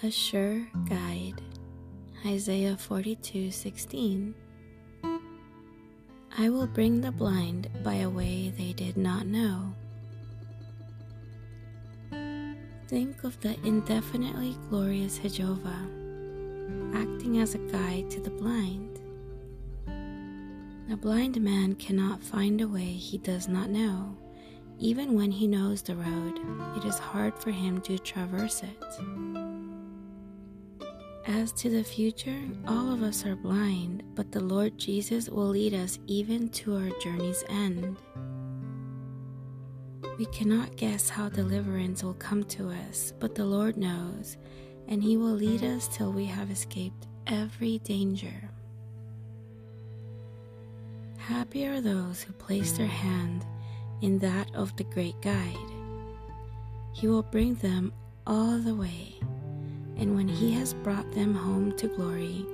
A sure guide. Isaiah 42:16. I will bring the blind by a way they did not know. Think of the indefinitely glorious Jehovah acting as a guide to the blind. A blind man cannot find a way he does not know. Even when he knows the road, it is hard for him to traverse it. As to the future, all of us are blind, but the Lord Jesus will lead us even to our journey's end. We cannot guess how deliverance will come to us, but the Lord knows, and He will lead us till we have escaped every danger. Happy are those who place their hand in that of the great guide. He will bring them all the way and when He has brought them home to glory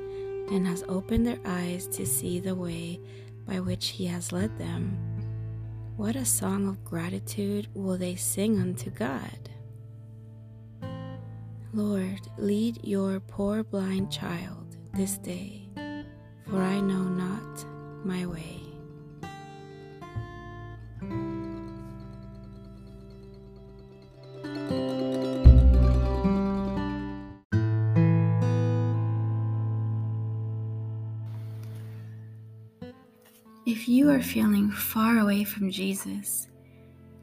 and has opened their eyes to see the way by which He has led them, what a song of gratitude will they sing unto God! Lord, lead your poor blind child this day, for I know not my way. If you are feeling far away from Jesus,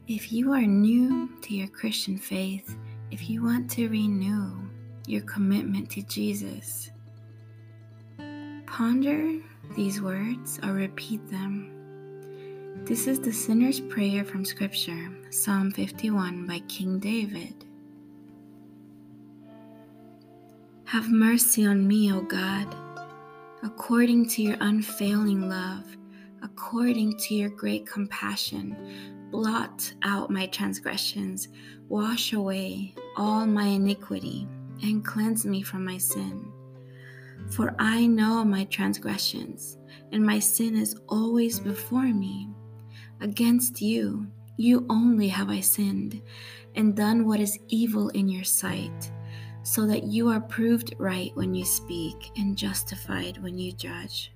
if you are new to your Christian faith, if you want to renew your commitment to Jesus, ponder these words or repeat them. This is the sinner's prayer from Scripture, Psalm 51 by King David. Have mercy on me, O God, according to your unfailing love according to your great compassion. Blot out my transgressions, wash away all my iniquity, and cleanse me from my sin. For I know my transgressions, and my sin is always before me. Against you, you only have I sinned, and done what is evil in your sight, so that you are proved right when you speak, and justified when you judge.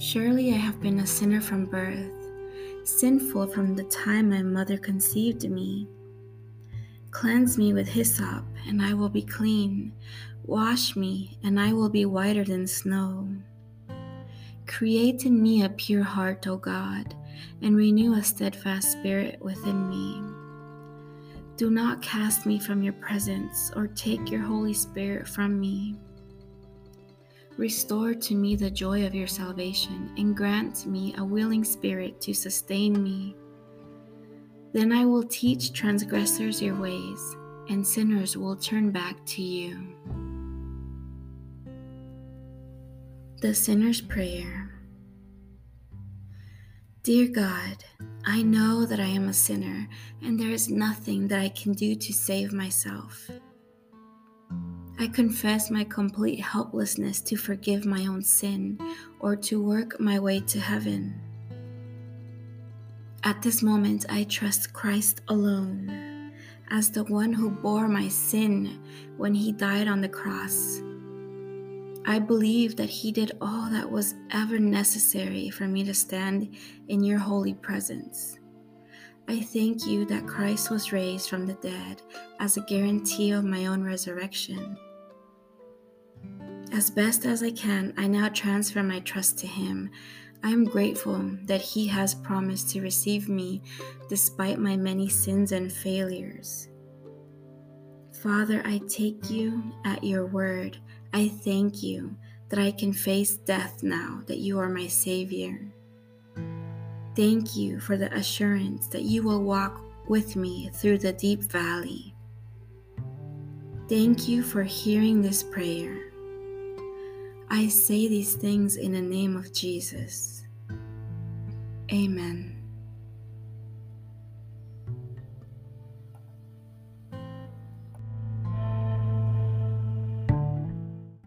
Surely I have been a sinner from birth, sinful from the time my mother conceived me. Cleanse me with hyssop, and I will be clean. Wash me, and I will be whiter than snow. Create in me a pure heart, O God, and renew a steadfast spirit within me. Do not cast me from your presence, or take your Holy Spirit from me. Restore to me the joy of your salvation, and grant me a willing spirit to sustain me. Then I will teach transgressors your ways, and sinners will turn back to you. The Sinner's Prayer Dear God, I know that I am a sinner, and there is nothing that I can do to save myself. I confess my complete helplessness to forgive my own sin or to work my way to heaven. At this moment, I trust Christ alone as the one who bore my sin when he died on the cross. I believe that he did all that was ever necessary for me to stand in your holy presence. I thank you that Christ was raised from the dead as a guarantee of my own resurrection. As best as I can, I now transfer my trust to Him. I am grateful that He has promised to receive me despite my many sins and failures. Father, I take you at your word. I thank you that I can face death now that you are my Savior. Thank you for the assurance that you will walk with me through the deep valley. Thank you for hearing this prayer. I say these things in the name of Jesus. Amen.